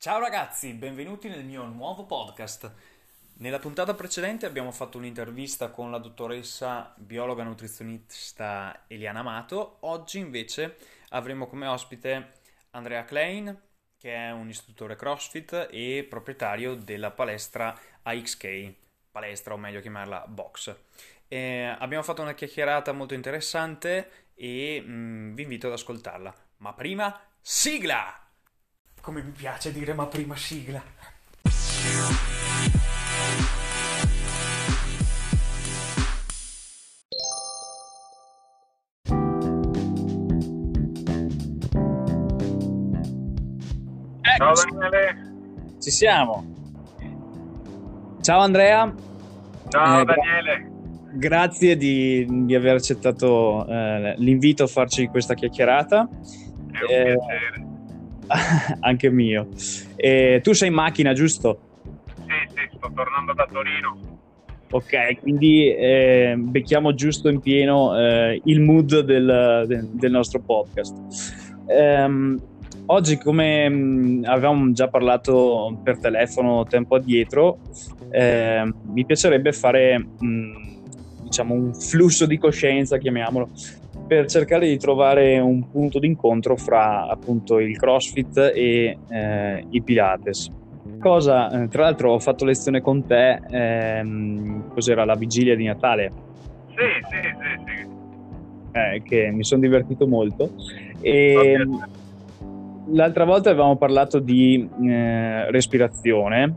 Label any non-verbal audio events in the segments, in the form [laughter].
Ciao ragazzi, benvenuti nel mio nuovo podcast. Nella puntata precedente abbiamo fatto un'intervista con la dottoressa biologa nutrizionista Eliana Amato. Oggi invece avremo come ospite Andrea Klein, che è un istruttore CrossFit e proprietario della palestra AXK, palestra o meglio chiamarla box. Eh, abbiamo fatto una chiacchierata molto interessante e mm, vi invito ad ascoltarla. Ma prima, sigla! Come mi piace dire ma prima sigla. Ciao Daniele. Ci siamo. Ciao Andrea. Ciao eh, Daniele. Grazie di, di aver accettato eh, l'invito a farci questa chiacchierata. È un eh, piacere. [laughs] anche mio. Eh, tu sei in macchina, giusto? Sì, sì, sto tornando da Torino. Ok, quindi eh, becchiamo giusto in pieno eh, il mood del, del, del nostro podcast. Um, oggi, come mh, avevamo già parlato per telefono tempo addietro, eh, mi piacerebbe fare mh, diciamo un flusso di coscienza, chiamiamolo, per cercare di trovare un punto d'incontro fra appunto il CrossFit e eh, i Pilates. Cosa, eh, tra l'altro ho fatto lezione con te, ehm, cos'era la vigilia di Natale? Sì, sì, sì, sì. Eh, che mi sono divertito molto. E l'altra volta avevamo parlato di eh, respirazione,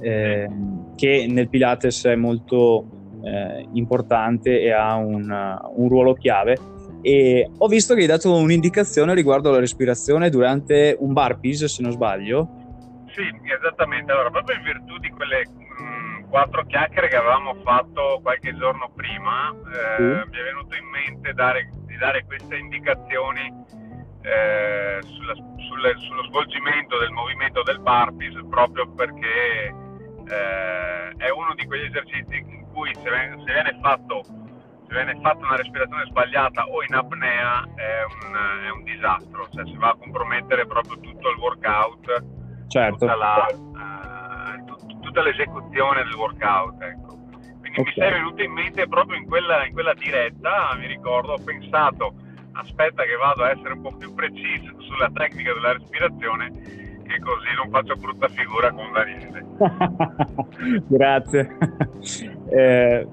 eh, che nel Pilates è molto eh, importante e ha un, un ruolo chiave e ho visto che hai dato un'indicazione riguardo alla respirazione durante un burpees, se non sbaglio. Sì, esattamente. Allora, proprio in virtù di quelle mh, mm, quattro chiacchiere che avevamo fatto qualche giorno prima, eh, sì. mi è venuto in mente dare, di dare queste indicazioni eh, sulla, sulle, sullo svolgimento del movimento del burpees proprio perché eh, è uno di quegli esercizi in cui se se viene fatto viene fatta una respirazione sbagliata o in apnea è un, è un disastro, cioè si va a compromettere proprio tutto il workout, certo. tutta, la, uh, tutta, l'esecuzione del workout. Ecco. Quindi okay. mi sei venuto in mente proprio in quella, in quella diretta, mi ricordo, ho pensato aspetta che vado a essere un po' più preciso sulla tecnica della respirazione che così non faccio brutta figura con Daniele. [laughs] Grazie. Eh,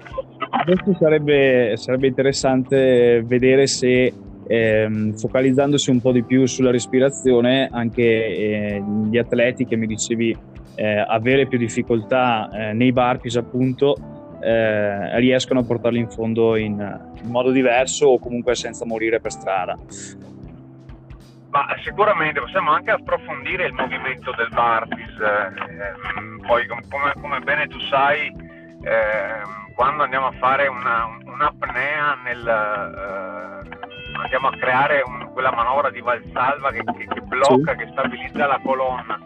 adesso sarebbe, sarebbe, interessante vedere se ehm, focalizzandosi un po' di più sulla respirazione, anche eh, gli atleti che mi dicevi eh, avere più difficoltà eh, nei burpees appunto eh, riescono a portarli in fondo in, in modo diverso o comunque senza morire per strada. Ma sicuramente possiamo anche approfondire il movimento del burpees, eh, poi come, come, bene tu sai, eh, quando andiamo a fare una, un'apnea nel, eh, andiamo a creare un, quella manovra di valsalva che, che, che blocca, sì. che stabilizza la colonna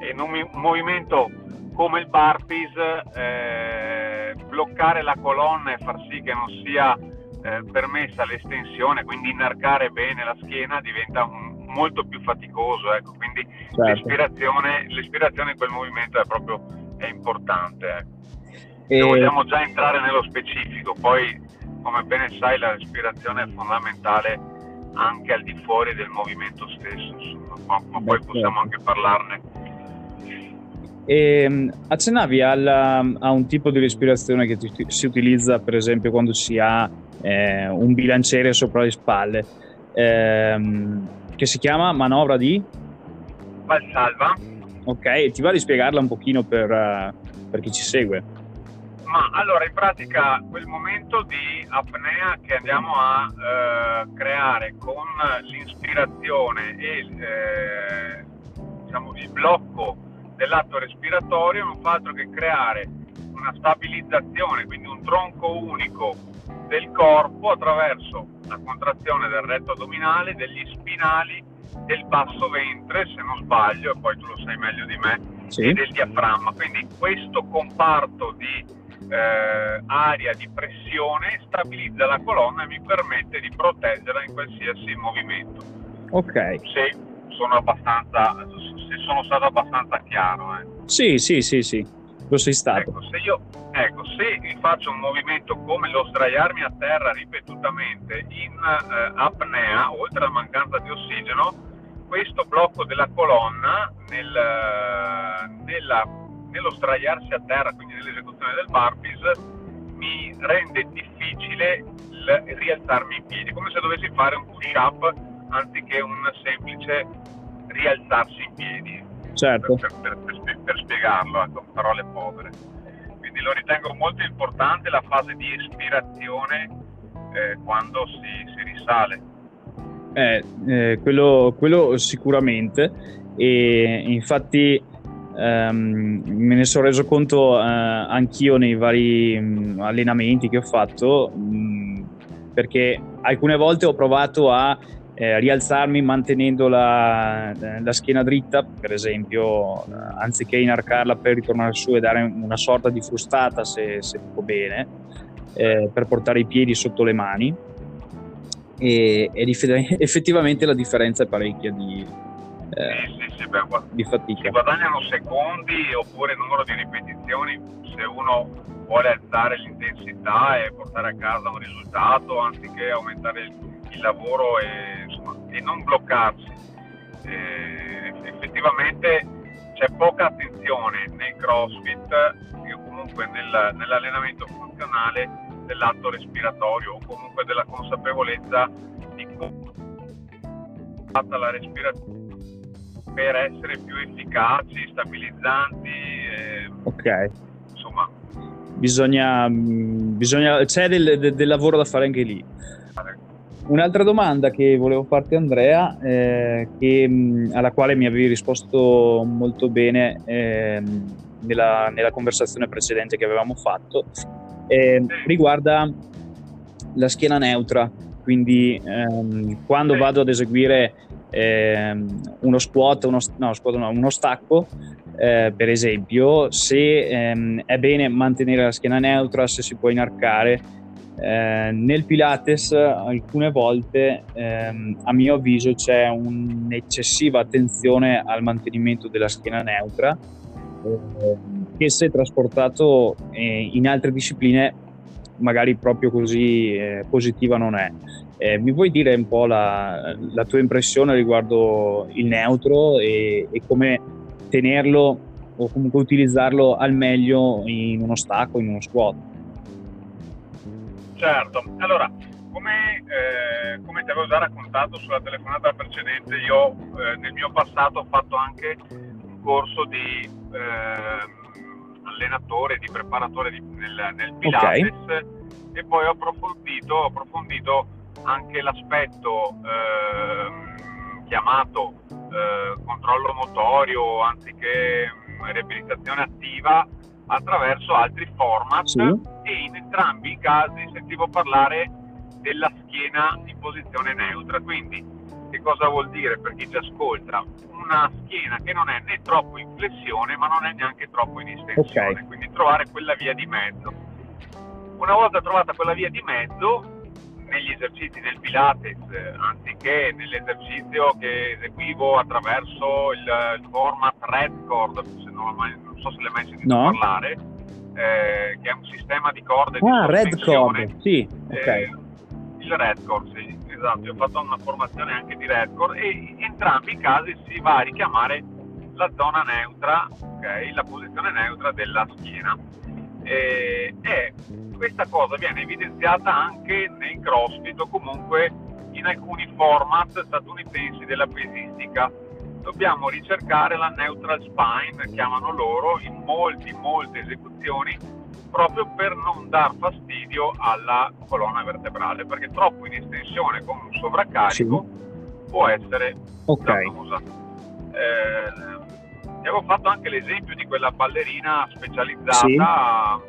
e in un, movimento come il burpees eh, bloccare la colonna e far sì che non sia eh, permessa l'estensione, quindi inarcare bene la schiena diventa un, molto più faticoso, ecco. quindi certo. l'ispirazione, l'ispirazione in quel movimento è proprio è importante. Ecco. E... vogliamo già entrare nello specifico, poi come bene sai la respirazione è fondamentale anche al di fuori del movimento stesso, insomma, ma, poi possiamo anche parlarne. E, ehm, accennavi alla, a un tipo di respirazione che ti, si utilizza per esempio quando si ha eh, un bilanciere sopra le spalle, ehm, che si chiama manovra di? Valsalva. Ok, ti va di spiegarla un pochino per, uh, per chi ci segue? Ma allora, in pratica, quel momento di apnea che andiamo a eh, creare con l'inspirazione e eh, diciamo, il blocco dell'atto respiratorio non fa altro che creare una stabilizzazione, quindi un tronco unico del corpo attraverso la contrazione del retto addominale, degli spinali, del basso ventre, se non sbaglio, e poi tu lo sai meglio di me, sì. e del diaframma. Quindi questo comparto di eh, aria di pressione stabilizza la colonna e mi permette di proteggerla in qualsiasi movimento. Ok. Se, sono abbastanza, se sono stato abbastanza chiaro. Eh. Sì, sì, sì, sì, lo sei stato. Ecco, se io ecco, se faccio un movimento come lo sdraiarmi a terra ripetutamente in eh, apnea, oltre alla mancanza di ossigeno, questo blocco della colonna nel, nella, nello sdraiarsi a terra, quindi nell'esecuzione del burpees, mi rende difficile il rialzarmi in piedi, come se dovessi fare un push-up anziché un semplice rialzarsi in piedi. Certo. Per, per, per, per spiegarlo, ecco, parole povere. Quindi lo ritengo molto importante la fase di espirazione eh, quando si, si risale. Eh, eh, quello, quello, sicuramente e infatti ehm, me ne sono reso conto eh, anch'io nei vari mm, allenamenti che ho fatto mm, perché alcune volte ho provato a eh, rialzarmi mantenendo la, la, schiena dritta, per esempio, eh, anziché inarcarla per ritornare su e dare una sorta di frustata se, se dico bene, eh, per portare i piedi sotto le mani. E, ed [laughs] effettivamente la differenza è parecchia di, eh, sì, sì, beh, di fatica. Si guadagnano secondi oppure numero di ripetizioni se uno vuole alzare l'intensità e portare a casa un risultato anziché aumentare il il lavoro e, insomma, e non bloccarsi. Eh, effettivamente c'è poca attenzione nel CrossFit o comunque nel, nell'allenamento funzionale dell'atto respiratorio o comunque della consapevolezza di come è fatta la respirazione per essere più efficaci, stabilizzanti. Eh, ok. Insomma, bisogna, bisogna c'è del, del, lavoro da fare anche lì. Un'altra domanda che volevo farti Andrea, eh, che, mh, alla quale mi avevi risposto molto bene eh, nella, nella, conversazione precedente che avevamo fatto, eh, riguarda la schiena neutra. Quindi ehm, quando vado ad eseguire ehm, uno squat, uno, no, squat no, uno stacco, eh, per esempio, se ehm, è bene mantenere la schiena neutra, se si può inarcare eh, nel Pilates alcune volte ehm, a mio avviso c'è un'eccessiva attenzione al mantenimento della schiena neutra eh, che se trasportato eh, in altre discipline magari proprio così eh, positiva non è. Eh, mi vuoi dire un po' la, la, tua impressione riguardo il neutro e, e come tenerlo o comunque utilizzarlo al meglio in uno stacco, in uno squat? Certo, allora, come, eh, come, ti avevo già raccontato sulla telefonata precedente, io eh, nel mio passato ho fatto anche un corso di eh, allenatore, di preparatore di, nel, nel, Pilates okay. e poi ho approfondito, ho approfondito anche l'aspetto ehm, chiamato eh, controllo motorio anziché mm, riabilitazione attiva attraverso altri format sì. e in entrambi i casi sentivo parlare della schiena in posizione neutra. Quindi che cosa vuol dire per chi ci ascolta? Una schiena che non è né troppo in flessione ma non è neanche troppo in estensione, okay. quindi trovare quella via di mezzo. Una volta trovata quella via di mezzo, negli esercizi del Pilates, anziché nell'esercizio che eseguivo attraverso il, il format Red Cord, se non, mai, non, so se l'hai mai sentito no. parlare, eh, che è un sistema di corde ah, di Red Cord, sì, ok. Eh, il Red Cord, sì, esatto, io ho fatto una formazione anche di Red Cord e in entrambi i casi si va a richiamare la zona neutra, ok, la posizione neutra della schiena. E, e questa cosa viene evidenziata anche nei CrossFit o comunque in alcuni format statunitensi della pesistica. Dobbiamo ricercare la neutral spine, chiamano loro, in molti, molte esecuzioni proprio per non dar fastidio alla colonna vertebrale, perché troppo in estensione con un sovraccarico sì. può essere okay. dannosa. Eh, avevo fatto anche l'esempio di quella ballerina specializzata, sì.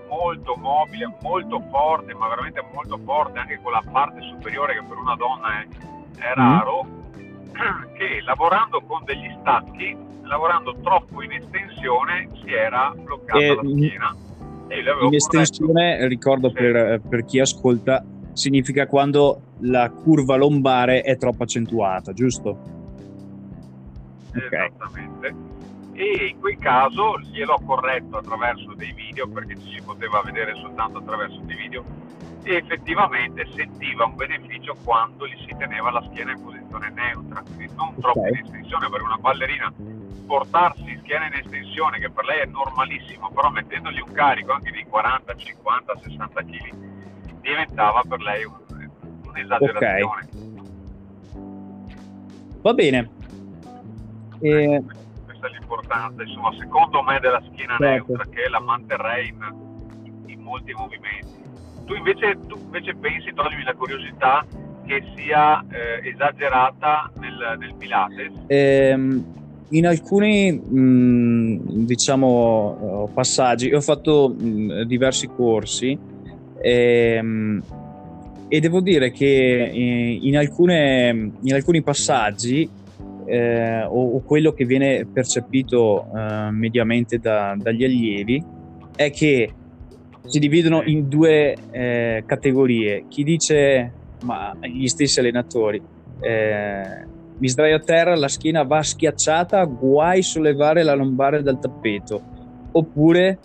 molto mobile, molto forte, ma veramente molto forte, anche con la parte superiore che per una donna è, è raro, mm. [clears throat] che lavorando con degli stacchi, lavorando troppo in estensione, si era bloccata e, la schiena. in estensione, corretto. ricordo sì. per, per chi ascolta, significa quando la curva lombare è troppo accentuata, giusto? Okay. Esattamente. E in quel caso gliel'ho corretto attraverso dei video perché ci si poteva vedere soltanto attraverso dei video e effettivamente sentiva un beneficio quando gli si teneva la schiena in posizione neutra, quindi non troppo in estensione per una ballerina portarsi schiena in estensione che per lei è normalissimo, però mettendogli un carico anche di 40, 50, 60 kg diventava per lei un- un'esagerazione. Va bene. E- Questa è l'importanza, insomma, secondo me della schiena Certo. neutra che la manterrei in, in molti movimenti. Tu invece, tu invece pensi, toglimi la curiosità, che sia eh, esagerata nel, nel Pilates? Ehm, in alcuni mh, diciamo eh, passaggi io ho fatto mh, diversi corsi ehm, e devo dire che eh, in, alcune, in alcuni passaggi eh, o, o quello che viene percepito eh, mediamente da- dagli allievi è che si dividono in due eh, categorie chi dice ma gli stessi allenatori eh, mi sdraio a terra, la schiena va schiacciata, guai sollevare la lombare dal tappeto. Oppure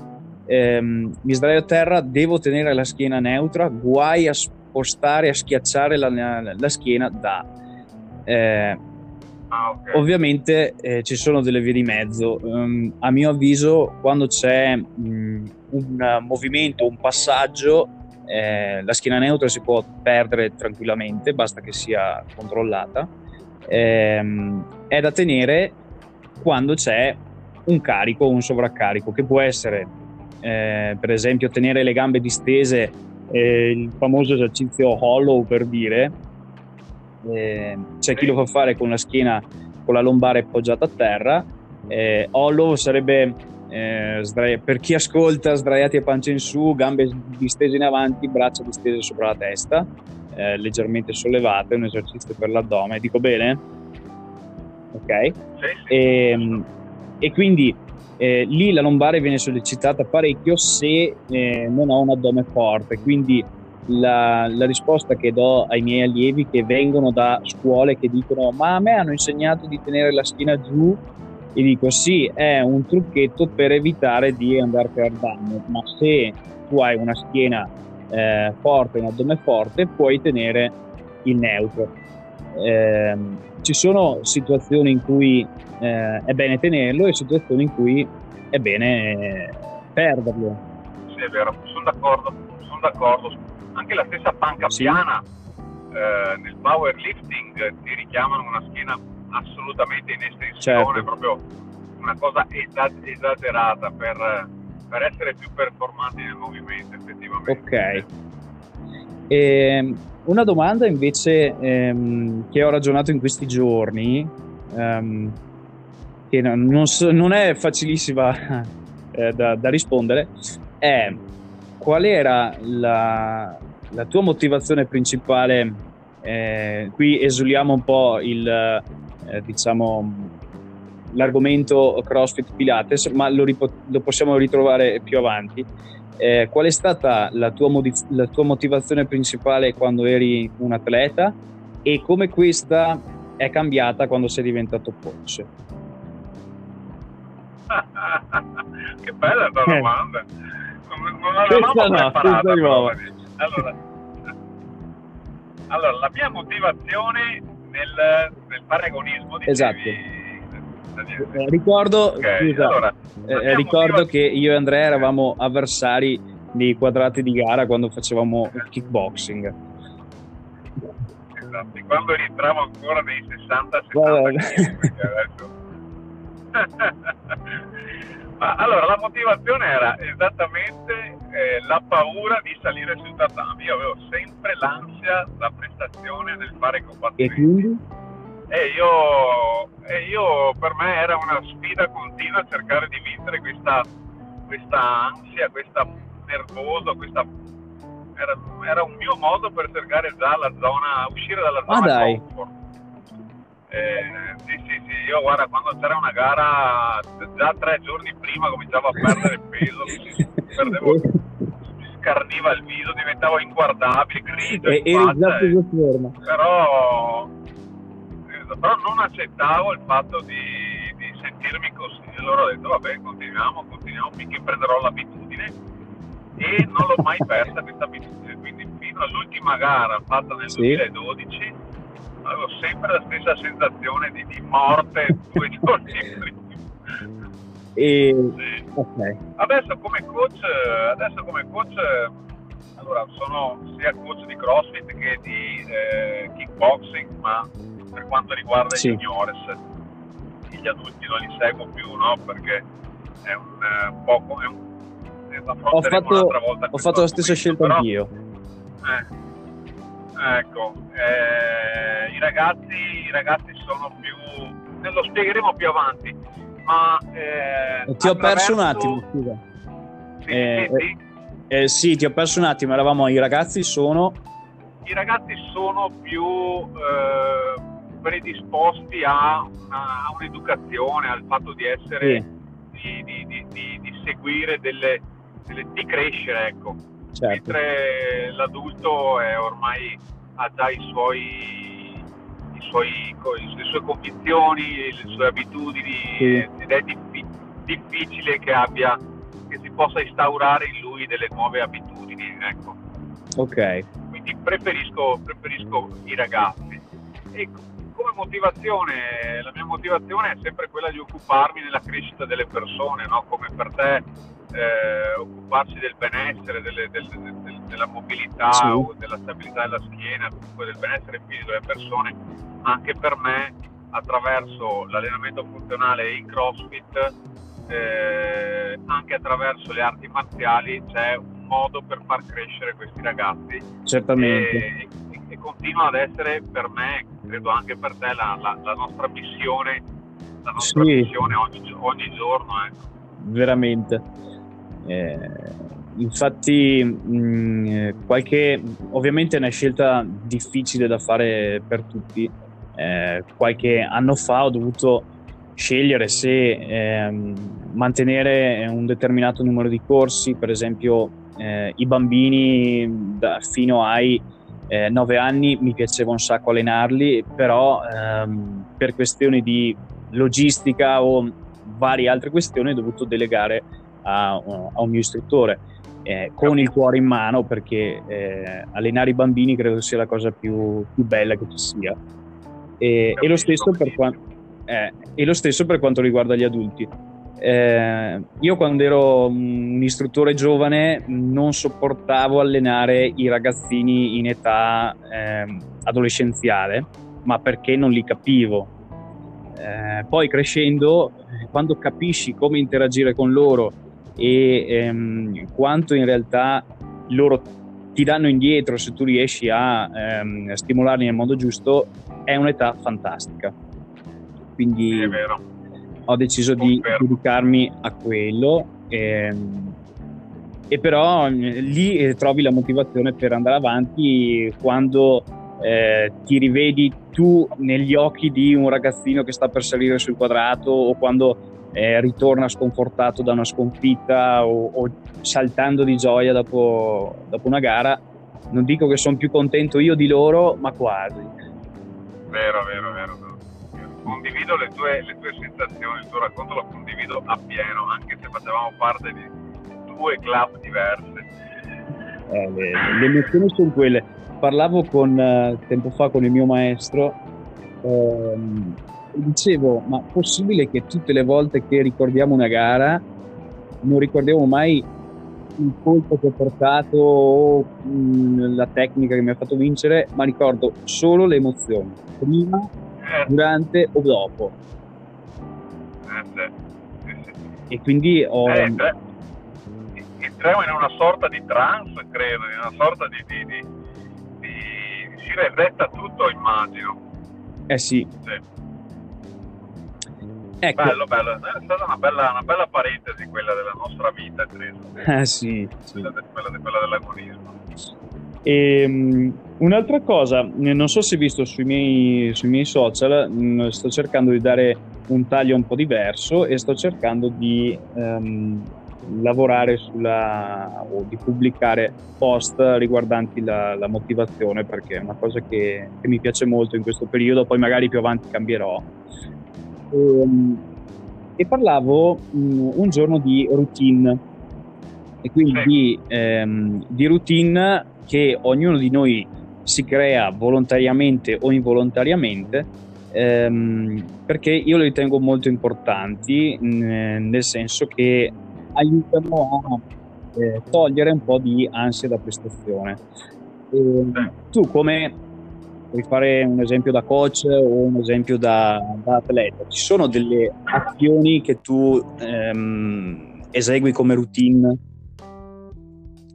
ehm, mi sdraio a terra, devo tenere la schiena neutra, guai a spostare, a schiacciare la, la schiena da. Eh, Ah, ok. Ovviamente eh, ci sono delle vie di mezzo. Ehm, a mio avviso, quando c'è mh, un movimento, un passaggio, eh, la schiena neutra si può perdere tranquillamente, basta che sia controllata. Ehm, è da tenere quando c'è un carico un sovraccarico, che può essere, eh, per esempio, tenere le gambe distese, eh, il famoso esercizio hollow per dire, eh, c'è chi lo fa fare con la schiena, con la lombare appoggiata a terra. Eh, hollow sarebbe eh, sdrai- per chi ascolta sdraiati a pancia in su, gambe distese in avanti, braccia distese sopra la testa, eh, leggermente sollevate, un esercizio per l'addome. Dico bene? Ok. Sì. E, e quindi eh, lì la lombare viene sollecitata parecchio se eh, non ho un addome forte. Quindi la, la risposta che do ai miei allievi che vengono da scuole che dicono ma a me hanno insegnato di tenere la schiena giù e dico sì è un trucchetto per evitare di andare per danno ma se tu hai una schiena eh, forte un addome forte puoi tenere il neutro Ehm, ci sono situazioni in cui eh, è bene tenerlo e situazioni in cui è bene eh, perderlo Sì, è vero, sono d'accordo, sono d'accordo. Anche la stessa panca Sì. piana eh, nel powerlifting ti richiamano una schiena assolutamente in estensione, Certo. proprio una cosa esa- esagerata per, per essere più performanti nel movimento, effettivamente. Ok. Ehm, una domanda invece ehm, che ho ragionato in questi giorni, ehm, che no- non, so- non è facilissima [laughs] eh, da, da rispondere, è qual era la, la tua motivazione principale? eh, qui esuliamo un po' il, eh, diciamo, l'argomento CrossFit Pilates, ma lo, ripo- lo possiamo ritrovare più avanti. Eh, qual è stata la tua, modi- la tua motivazione principale quando eri un atleta e come questa è cambiata quando sei diventato coach? [laughs] che bella Eh. domanda. [laughs] L'avevamo Questa no, proprio. Allora, allora, la mia motivazione nel, nel paragonismo dicevi, Esatto. Eh, ricordo, Ok, scusa, allora, eh, la mia ricordo che io e Andrea eravamo avversari nei quadrati di gara quando facevamo kickboxing. Esatto, quando rientravo ancora nei 60 Vabbè. 70 kg, perché adesso... [laughs] Ma allora la motivazione era esattamente eh, la paura di salire sul tatami. Io avevo sempre l'ansia da prestazione nel fare E combattimenti. quindi? E io, e io per me era una sfida continua cercare di vincere questa, questa ansia, questa nervoso, questa era, era un mio modo per cercare già la zona, uscire dalla Ah, zona dai. comfort. Eh, sì, sì, sì, io guarda, quando c'era una gara, già tre giorni prima cominciavo a perdere peso, mi perdevo, mi scarniva il viso, diventavo inguardabile, grido E in faccia, forma. però, però non accettavo il fatto di, seguirmi così. Allora ho detto, vabbè, continuiamo, continuiamo finché prenderò l'abitudine e non l'ho mai persa questa abitudine. Quindi fino all'ultima gara fatta nel sì. 2012 avevo sempre la stessa sensazione di, di morte due [laughs] giorni prima. E... Sì. Okay. Adesso come coach, adesso come coach allora, sono sia coach di CrossFit che di eh, kickboxing, ma per quanto riguarda sì. i juniores, gli adulti non li seguo più, no? Perché è un eh, poco... È un, ho fatto, ho fatto la stessa scelta però, anch'io. Eh, ecco, eh, i, ragazzi, i ragazzi sono più... lo spiegheremo più avanti, ma... Eh, ti ho perso un attimo, scusa. Sì, eh, sì, sì. Eh, sì, ti ho perso un attimo, eravamo i ragazzi sono... I ragazzi sono più eh, predisposti a, a, un'educazione, al fatto di essere, di, di, di, seguire delle, delle, di crescere, ecco. Certo. Mentre l'adulto è ormai ha già i suoi, i suoi, le sue convinzioni, le sue abitudini sì. ed è difficile che abbia che si possa instaurare in lui delle nuove abitudini. Ecco. Ok. Quindi preferisco, preferisco i ragazzi. E come motivazione, la mia motivazione è sempre quella di occuparmi della crescita delle persone, no? come per te eh, occuparsi del benessere, delle, del, del, della mobilità sì. o della stabilità della schiena, comunque del benessere fisico delle persone, anche per me attraverso l'allenamento funzionale e il CrossFit eh, anche attraverso le arti marziali c'è un modo per far crescere questi ragazzi. Certamente. E, e, e continua ad essere per me, credo anche per te, la, la, la nostra missione, la nostra sì. missione ogni, ogni giorno. Ecco. Veramente. Eh, infatti, mh, mm, qualche, ovviamente è una scelta difficile da fare per tutti. Eh, qualche anno fa ho dovuto scegliere se ehm, mantenere un determinato numero di corsi, per esempio eh, i bambini da, fino ai eh, 9 anni mi piaceva un sacco allenarli, però ehm, per questioni di logistica o varie altre questioni ho dovuto delegare a, a un mio istruttore. Eh, con il cuore in mano perché eh, allenare i bambini credo sia la cosa più, più bella che ci sia e, e lo stesso per quanto eh, e lo stesso per quanto riguarda gli adulti. Eh, io quando ero un istruttore giovane non sopportavo allenare i ragazzini in età eh, adolescenziale, ma perché non li capivo. Eh, poi crescendo, quando capisci come interagire con loro e ehm, quanto in realtà loro ti danno indietro se tu riesci a ehm, stimolarli nel modo giusto, è un'età fantastica. Quindi ho deciso di dedicarmi a quello e, ehm, e però lì eh, trovi la motivazione per andare avanti quando eh, ti rivedi tu negli occhi di un ragazzino che sta per salire sul quadrato o quando eh, ritorna sconfortato da una sconfitta o, o saltando di gioia dopo, dopo, una gara. Non dico che sono più contento io di loro, ma quasi. Vero, vero, vero condivido le tue, le tue sensazioni, il tuo racconto lo condivido appieno, anche se facevamo parte di due club diverse. Eh, le, le, emozioni sono quelle. Parlavo con, uh, tempo fa con il mio maestro ehm, dicevo, ma possibile che tutte le volte che ricordiamo una gara non ricordiamo mai il colpo che ho portato o mm, la tecnica che mi ha fatto vincere, ma ricordo solo le emozioni. Prima durante o dopo. E quindi ho... Eh. Entriamo in una sorta di trance, credo, in una sorta di... di, di, di... si resetta tutto, immagino. Eh sì. sì. Ecco. Bello, bello, è stata una bella, una bella parentesi quella della nostra vita, credo. Eh sì. Quella, de, quella, de, quella dell'agonismo. E, um, un'altra cosa, non so se hai visto sui miei, sui miei social, mm, sto cercando di dare un taglio un po' diverso e sto cercando di um, lavorare sulla o di pubblicare post riguardanti la, la motivazione perché è una cosa che, che, mi piace molto in questo periodo, poi magari più avanti cambierò. E, um, e parlavo mh, mm, un giorno di routine. E quindi di, ehm, di routine che ognuno di noi si crea volontariamente o involontariamente ehm, perché io le ritengo molto importanti mh, nel senso che aiutano a eh, togliere un po' di ansia da prestazione. E, tu come puoi fare un esempio da coach o un esempio da, da atleta, ci sono delle azioni che tu ehm, esegui come routine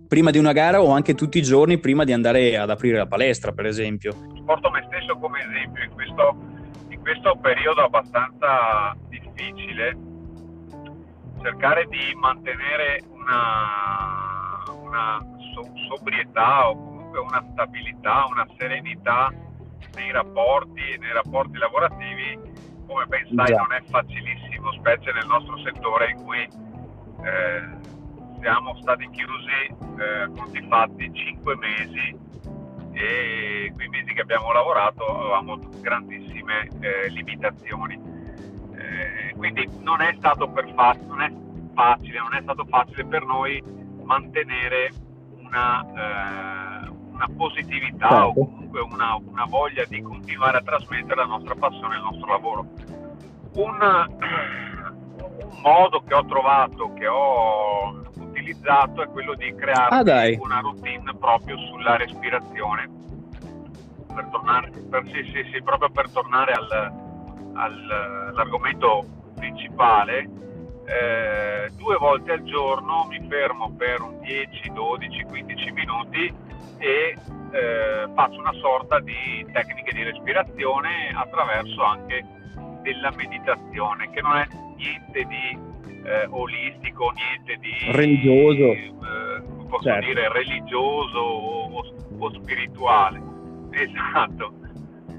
prima di una gara o anche tutti i giorni prima di andare ad aprire la palestra, per esempio? Porto me stesso come esempio in questo, in questo periodo abbastanza difficile, cercare di mantenere una, una sobrietà o comunque una stabilità, una serenità nei rapporti, nei rapporti lavorativi, come ben sai, non è facilissimo, specie nel nostro settore in cui eh, siamo stati chiusi eh, conti fatti 5 mesi e quei mesi che abbiamo lavorato avevamo grandissime eh, limitazioni. Eh, quindi non è stato per fa- non è facile, non è stato facile per noi mantenere una, eh, una positività certo. o comunque una, una, voglia di continuare a trasmettere la nostra passione e il nostro lavoro. Un, [clears throat] un modo che ho trovato, che ho utilizzato, è quello di creare ah, una routine proprio sulla respirazione. Per tornare, per, sì, sì, sì, proprio per tornare al, al, all'argomento principale, eh, due volte al giorno mi fermo per un 10, 12, 15 minuti e eh, faccio una sorta di tecniche di respirazione attraverso anche della meditazione che non è niente di eh, olistico, niente di religioso, eh, posso certo. dire religioso o, o, spirituale. Esatto.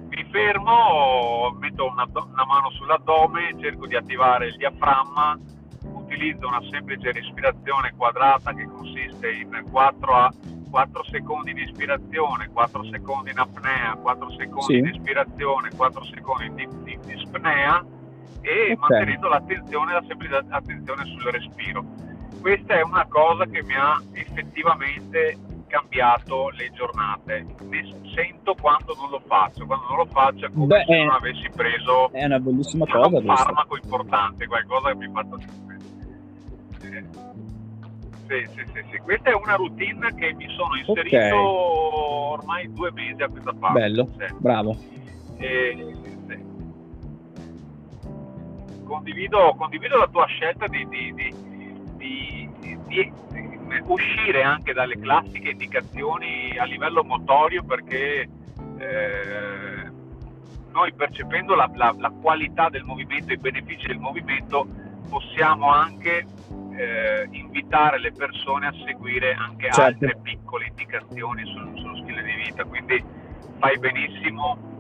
Mi fermo, metto una, una mano sull'addome, cerco di attivare il diaframma, utilizzo una semplice respirazione quadrata che consiste in 4 a 4 secondi di ispirazione, 4 secondi in apnea, 4 secondi sì. di ispirazione, 4 secondi di, di, di spnea e okay. mantenendo l'attenzione, la semplice attenzione sul respiro. Questa è una cosa che mi ha effettivamente cambiato le giornate. Ne sento quando non lo faccio, quando non lo faccio è come Beh, se non avessi preso è una bellissima cosa, un farmaco importante, qualcosa che mi fa eh, sì, sì, sì, sì, questa è una routine che mi sono inserito okay. ormai due mesi a questa parte. Bello, sì. bravo. E, condivido, condivido, la tua scelta di, di, di, di, uscire anche dalle classiche indicazioni a livello motorio perché eh, noi percependo la, la, la, qualità del movimento e i benefici del movimento possiamo anche eh, invitare le persone a seguire anche certo. altre piccole indicazioni sul, sullo stile di vita quindi fai benissimo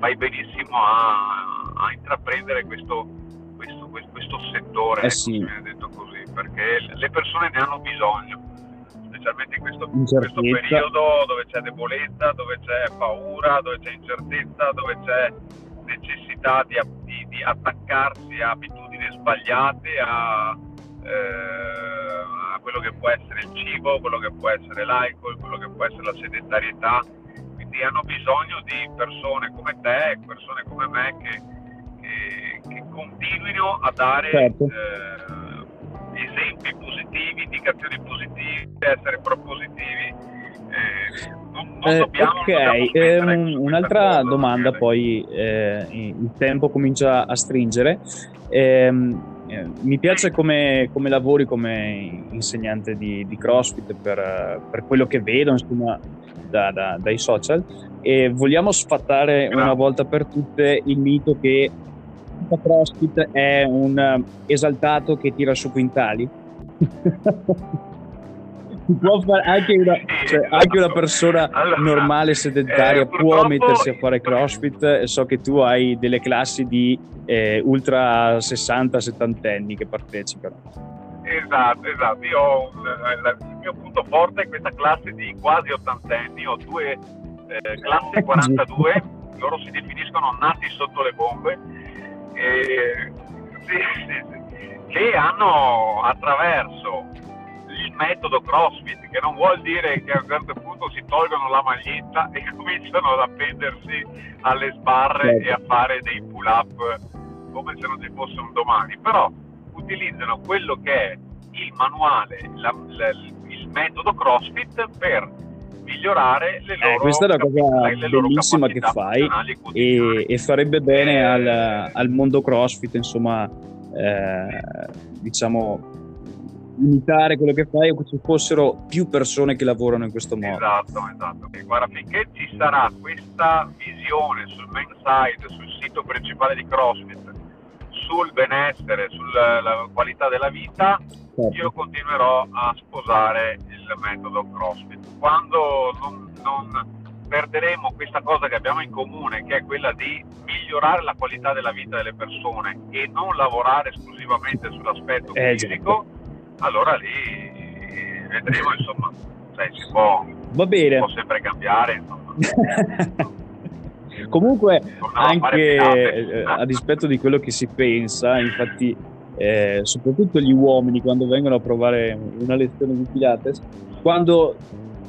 fai benissimo a, a intraprendere questo, questo, questo settore, eh sì. così, perché le persone ne hanno bisogno, specialmente in questo, in questo periodo dove c'è debolezza, dove c'è paura, dove c'è incertezza, dove c'è necessità di, di, di attaccarsi a abitudini sbagliate, a, eh, a, quello che può essere il cibo, quello che può essere l'alcol, quello che può essere la sedentarietà. Quindi hanno bisogno di persone come te, persone come me che che continuino a dare certo. eh, esempi positivi, indicazioni positive, essere propositivi. Eh, non, non eh, dobbiamo, ok, non un'altra cosa, domanda, poi eh, il tempo comincia a stringere. Eh, mi piace come, come, lavori come insegnante di, di CrossFit per, per, quello che vedo insomma, da, da, dai social e vogliamo sfattare una volta per tutte il mito che CrossFit è un eh, esaltato che tira su quintali? [laughs] può fare anche una, cioè, anche una persona allora, normale sedentaria eh, può mettersi a fare crossfit. So che tu hai delle classi di eh, ultra 60 70 anni che partecipano. Esatto esatto. Io il mio punto forte è questa classe di quasi 80 anni ho due eh, classi 42 [laughs] loro si definiscono nati sotto le bombe. E, sì, sì, sì, che hanno attraverso il metodo CrossFit, che non vuol dire che a un certo punto si tolgono la maglietta e [laughs] cominciano ad appendersi alle sbarre certo. e a fare dei pull up come se non ci fosse un domani, però utilizzano quello che è il manuale, la, la, il metodo CrossFit per migliorare le eh, loro eh, questa è una cosa bellissima che fai e, e, farebbe bene eh, al, al, mondo CrossFit insomma eh, diciamo imitare quello che fai o che ci fossero più persone che lavorano in questo modo. Esatto, esatto. E guarda, finché ci sarà questa visione sul main side, sul sito principale di CrossFit, sul benessere, sulla qualità della vita, certo. io continuerò a sposare il metodo CrossFit. Quando non, non perderemo questa cosa che abbiamo in comune, che è quella di migliorare la qualità della vita delle persone e non lavorare esclusivamente sull'aspetto eh, fisico, certo allora lì vedremo, insomma, cioè, si, può, Va bene. può sempre cambiare. [laughs] Comunque, anche eh, a dispetto di quello che si pensa, infatti, eh, soprattutto gli uomini quando vengono a provare una lezione di Pilates, quando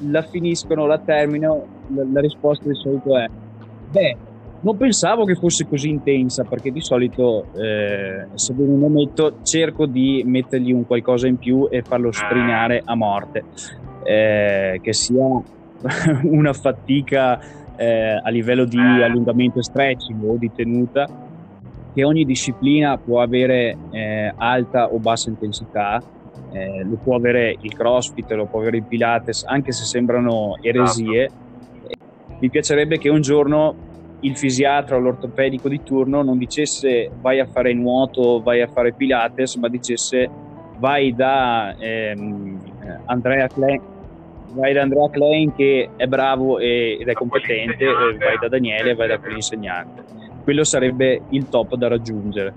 la finiscono, la terminano, la, la risposta di solito è: Beh, non pensavo che fosse così intensa perché di solito eh, se vedo un ometto cerco di mettergli un qualcosa in più e farlo sprinare a morte, eh, che sia [laughs] una fatica eh, a livello di allungamento e stretching o di tenuta, che ogni disciplina può avere eh, alta o bassa intensità. Eh, lo può avere il crossfit, lo può avere il pilates, anche se sembrano eresie. Esatto. Mi piacerebbe che un giorno il fisiatra o l'ortopedico di turno non dicesse vai a fare nuoto, vai a fare pilates, ma dicesse vai da ehm, Andrea Klein vai da Andrea Klein che è bravo ed è competente, vai da Daniele, vai da quell'insegnante. Quello sarebbe il top da raggiungere.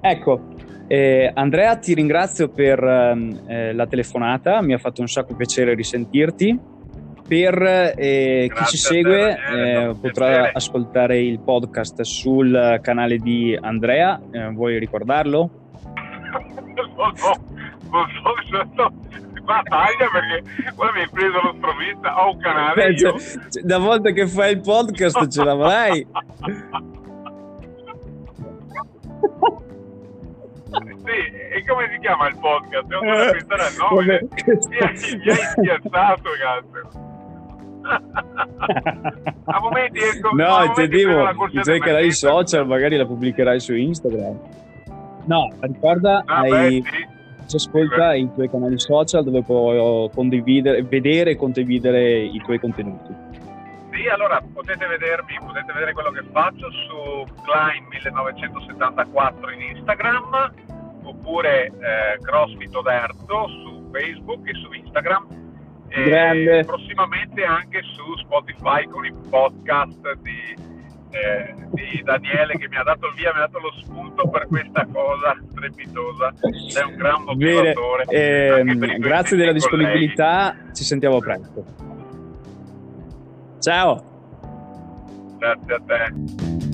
Ecco, eh, Andrea ti ringrazio per ehm, eh, la telefonata, mi ha fatto un sacco piacere risentirti per eh, chi ci segue eh, potrà piacere. ascoltare il podcast sul canale di Andrea, eh, vuoi ricordarlo? [laughs] no, no, non so, no, ma taglia perché ora mi hai preso lo sprovvista, ho un canale eh, cioè, cioè, da volta che fai il podcast ce l'avrai sì, e come si chiama il podcast? Pensare al nome. Mi hai spiazzato, cazzo. [laughs] a momenti ecco, no intendevo i tuoi canali social magari la pubblicherai su Instagram. No ricorda ah, hai, beh, sì. ci ascolta i tuoi canali social dove puoi condividere vedere e condividere i tuoi contenuti. Sì allora potete vedermi potete vedere quello che faccio su Klein 1974 in Instagram oppure eh, CrossFit Oderto su Facebook e su Instagram Grande. prossimamente anche su Spotify con i podcast di, eh, di, Daniele che mi ha dato il via, mi ha dato lo spunto per questa cosa strepitosa. È un gran motivatore. Eh, grazie della disponibilità, colleghi. ci sentiamo presto. Ciao. Grazie a te.